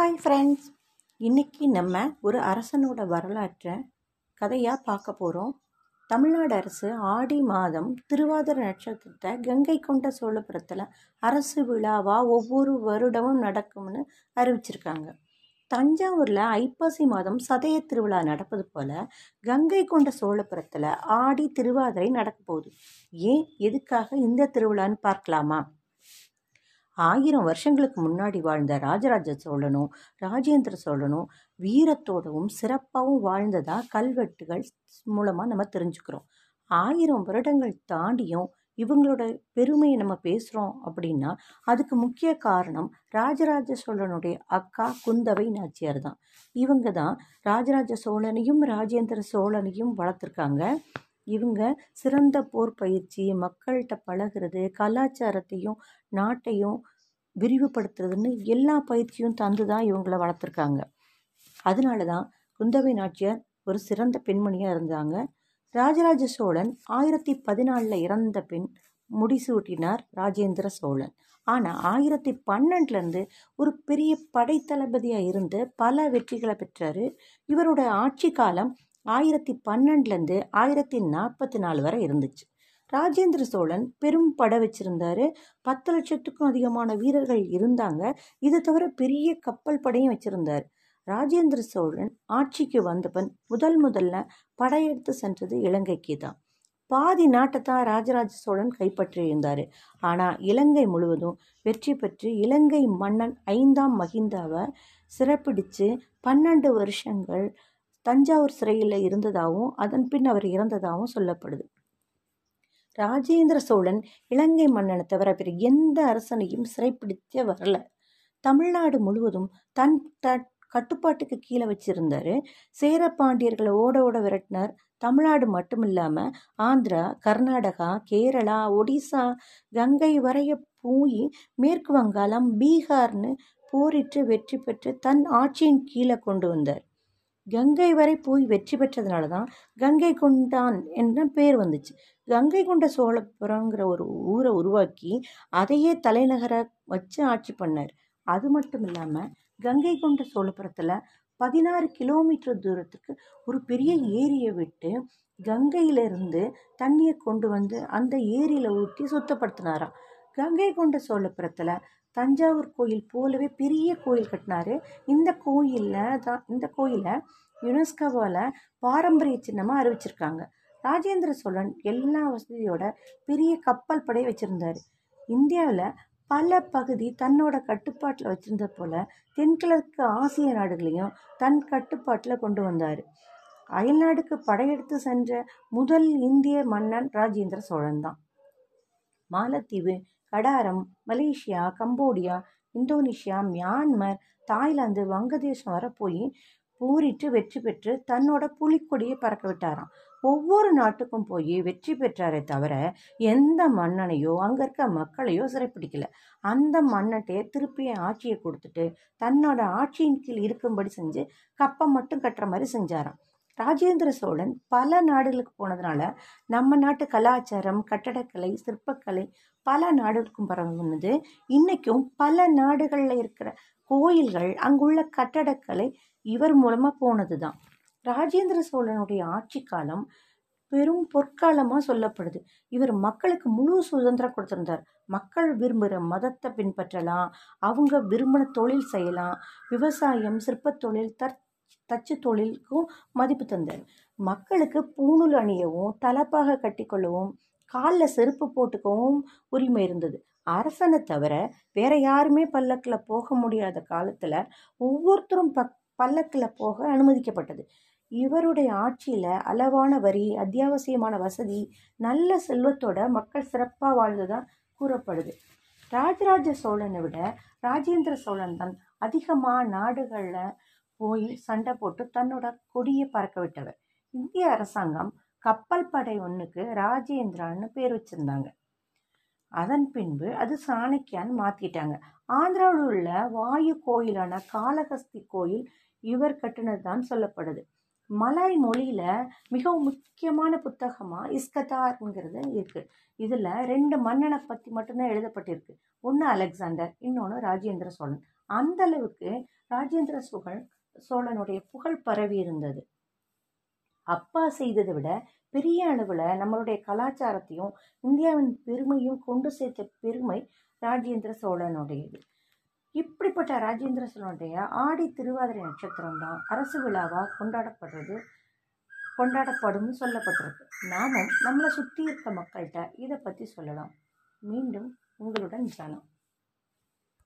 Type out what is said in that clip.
Hi friends இன்றைக்கி நம்ம ஒரு அரசனோட வரலாற்றை கதையாக பார்க்க போகிறோம் தமிழ்நாடு அரசு ஆடி மாதம் திருவாதிர நட்சத்திரத்தை கங்கை கொண்ட சோழபுரத்தில் அரசு விழாவாக ஒவ்வொரு வருடமும் நடக்கும்னு அறிவிச்சிருக்காங்க. தஞ்சாவூரில் ஐப்பசி மாதம் சதய திருவிழா நடப்பது போல் கங்கை கொண்ட சோழபுரத்தில் ஆடி திருவாதிரை நடக்க போகுது. ஏன் எதுக்காக இந்த திருவிழான்னு பார்க்கலாமா? ஆயிரம் வருஷங்களுக்கு முன்னாடி வாழ்ந்த ராஜராஜ சோழனும் ராஜேந்திர சோழனும் வீரத்தோடவும் சிறப்பாகவும் வாழ்ந்ததாக கல்வெட்டுகள் மூலமாக நம்ம தெரிஞ்சுக்கிறோம். ஆயிரம் வருடங்கள் தாண்டியும் இவங்களோட பெருமையை நம்ம பேசுகிறோம் அப்படின்னா அதுக்கு முக்கிய காரணம் ராஜராஜ சோழனுடைய அக்கா குந்தவை நாச்சியார் தான் இவங்க தான் ராஜராஜ சோழனையும் ராஜேந்திர சோழனையும் வளர்த்துருக்காங்க. இவங்க சிறந்த போர் பயிற்சி மக்கள்கிட்ட பழகிறது கலாச்சாரத்தையும் நாட்டையும் விரிவுபடுத்துறதுன்னு எல்லா பயிற்சியும் தந்து தான் இவங்கள வளர்த்துருக்காங்க. அதனால தான் குந்தவை நாச்சியார் ஒரு சிறந்த பெண்மணியாக இருந்தாங்க. ராஜராஜ சோழன் ஆயிரத்தி பதினாலில் இறந்த பின் முடிசூட்டினார் ராஜேந்திர சோழன். ஆனால் ஆயிரத்தி பன்னெண்டுலேருந்து ஒரு பெரிய படைத்தளபதியாக இருந்து பல வெற்றிகளை பெற்றார். இவரோட ஆட்சி காலம் ஆயிரத்தி பன்னெண்டுலேருந்து ஆயிரத்தி நாற்பத்தி நாலு வரை இருந்துச்சு. ராஜேந்திர சோழன் பெரும் படை வச்சுருந்தாரு. பத்து லட்சத்துக்கும் அதிகமான வீரர்கள் இருந்தாங்க. இது தவிர பெரிய கப்பல் படையும் வச்சுருந்தார். ராஜேந்திர சோழன் ஆட்சிக்கு வந்தவன் முதல் முதல்ல படையெடுத்து சென்றது இலங்கைக்கு தான். பாதி நாட்டை தான் ராஜராஜ சோழன் கைப்பற்றியிருந்தார். ஆனால் இலங்கை முழுவதும் வெற்றி பெற்று இலங்கை மன்னன் ஐந்தாம் மகிந்தாவை சிறப்பிடித்து பன்னெண்டு வருஷங்கள் தஞ்சாவூர் சிறையில் இருந்ததாகவும் அதன் பின் அவர் இறந்ததாகவும் சொல்லப்படுது. ராஜேந்திர சோழன் இலங்கை மன்னனை தவிர பிற எந்த அரசனையும் சிறைப்பிடித்த வரல. தமிழ்நாடு முழுவதும் தன் த கட்டுப்பாட்டுக்கு கீழே வச்சிருந்தாரு. சேர பாண்டியர்களை ஓட ஓட விரட்டினார். தமிழ்நாடு மட்டும் இல்லாமல் ஆந்திரா கர்நாடகா கேரளா ஒடிசா கங்கை வரைய போய் மேற்கு வங்காளம் பீகார்னு போரிட்டு வெற்றி பெற்று தன் ஆட்சியின் கீழே கொண்டு வந்தார். கங்கை வரை போய் வெற்றி பெற்றதுனால தான் கங்கை கொண்டான் என்ற பேர் வந்துச்சு. கங்கை கொண்ட சோழபுரங்கிற ஒரு ஊரை உருவாக்கி அதையே தலைநகராக வச்சு ஆட்சி பண்ணார். அது மட்டும் இல்லாமல் கங்கை கொண்ட சோழபுரத்தில் பதினாறு கிலோமீட்டர் தூரத்துக்கு ஒரு பெரிய ஏரியை விட்டு கங்கையிலிருந்து தண்ணியை கொண்டு வந்து அந்த ஏரியில் ஊற்றி சுத்தப்படுத்தினாராம். கங்கை கொண்ட சோழபுரத்தில் தஞ்சாவூர் கோயில் போலவே பெரிய கோயில் கட்டினாரு. இந்த கோயிலில் தான் இந்த கோயிலை யுனெஸ்கோவால் பாரம்பரிய சின்னமாக அறிவிச்சிருக்காங்க. ராஜேந்திர சோழன் எல்லா வசதியோட பெரிய கப்பல் படை வச்சுருந்தார். இந்தியாவில் பல பகுதி தன்னோட கட்டுப்பாட்டில் வச்சுருந்த போல் தென்கிழக்கு ஆசிய நாடுகளையும் தன் கட்டுப்பாட்டில் கொண்டு வந்தார். அயல்நாடுக்கு படையெடுத்து சென்ற முதல் இந்திய மன்னன் ராஜேந்திர சோழன் தான் மாலத்தீவு Kadaram Malaysia Cambodia Indonesia Myanmar Thailand வங்கதேசம் வர போய் போரிட்டு வெற்றி பெற்று தன்னோட புலிக்கொடியை பறக்க விட்டாராம். ஒவ்வொரு நாட்டுக்கும் போய் வெற்றி பெற்றாரே தவிர எந்த மன்னனையோ அங்கே இருக்க மக்களையோ சிறைப்பிடிக்கல. அந்த மன்னட்டையே திருப்பிய ஆட்சியை கொடுத்துட்டு தன்னோட ஆட்சியின் கீழ் இருக்கும்படி செஞ்சு கப்பம் மட்டும் கட்டுற மாதிரி செஞ்சாராம். ராஜேந்திர சோழன் பல நாடுகளுக்கு போனதுனால நம்ம நாட்டு கலாச்சாரம் கட்டடக்கலை சிற்பக்கலை பல நாடுகளுக்கும் பரவுனது இன்றைக்கும் பல நாடுகளில் இருக்கிற கோயில்கள் அங்குள்ள கட்டடக்கலை இவர் மூலமாக போனது தான் ராஜேந்திர சோழனுடைய ஆட்சி காலம் பெரும் பொற்காலமாக சொல்லப்படுது. இவர் மக்களுக்கு முழு சுதந்திரம் கொடுத்துருந்தார். மக்கள் விரும்புகிற மதத்தை பின்பற்றலாம். அவங்க விரும்பின தொழில் செய்யலாம். விவசாயம் சிற்பத் தொழில் தற் தச்சு தொழிலுக்கும் மதிப்பு தந்தார் மக்களுக்கு பூணூல் அணியவும் தலப்பாக கட்டிக்கொள்ளவும் காலில் செருப்பு போட்டுக்கவும் உரிமை இருந்தது. அரசனை தவிர வேற யாருமே பல்லக்கில் போக முடியாத காலத்தில் ஒவ்வொருத்தரும் பக் பல்லக்கில் போக அனுமதிக்கப்பட்டது. இவருடைய ஆட்சியில் அளவான வரி அத்தியாவசியமான வசதி நல்ல செல்வத்தோட மக்கள் சிறப்பாக வாழ்ந்ததாக கூறப்படுது. ராஜராஜ சோழனை விட ராஜேந்திர சோழன் தான் அதிகமாக நாடுகளில் போய் சண்டை போட்டு தன்னோட கொடியை பறக்க விட்டவர். இந்திய அரசாங்கம் கப்பல் படை ஒன்றுக்கு ராஜேந்திரான்னு பேர் வச்சுருந்தாங்க. அதன் பின்பு அது சாணக்கியான்னு மாற்றிட்டாங்க ஆந்திராவில் உள்ள வாயு கோயிலான காளகஸ்தி கோயில் இவர் கட்டினது தான் சொல்லப்படுது. மலாய் மொழியில் மிகவும் முக்கியமான புத்தகமாக இஸ்கதார்ங்கிறது இருக்குது இதில் ரெண்டு மன்னனை பற்றி மட்டும்தான் எழுதப்பட்டிருக்கு. ஒன்று அலெக்சாண்டர் இன்னொன்று ராஜேந்திர சோழன். அந்த அளவுக்கு ராஜேந்திர சோழன் சோழனுடைய புகழ் பரவி இருந்தது. அப்பா செய்ததை விட பெரிய அளவில் நம்மளுடைய கலாச்சாரத்தையும் இந்தியாவின் பெருமையும் கொண்டு சேர்த்த பெருமை ராஜேந்திர சோழனுடையது. இப்படிப்பட்ட ராஜேந்திர சோழனுடைய ஆடி திருவாதிரை நட்சத்திரம் தான் அரசு விழாவாக கொண்டாடப்படுறது கொண்டாடப்படும்னு சொல்லப்பட்டிருக்கு. நாமும் நம்மளை சுற்றி இருக்க மக்கள்கிட்ட இதை பற்றி சொல்லலாம். மீண்டும் உங்களுடன் ஜனம்.